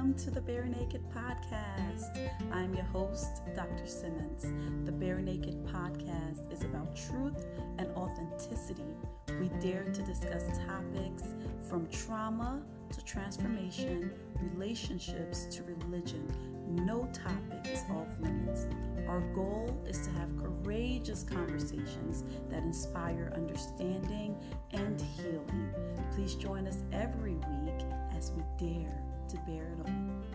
to the Bare Naked Podcast. I'm your host, Dr. Simmons. The Bare Naked Podcast is about truth and authenticity. We dare to discuss topics from trauma to transformation, relationships to religion. No topic is off limits. Our goal is to have courageous conversations that inspire understanding and healing. Please join us every week as we dare to bear it all.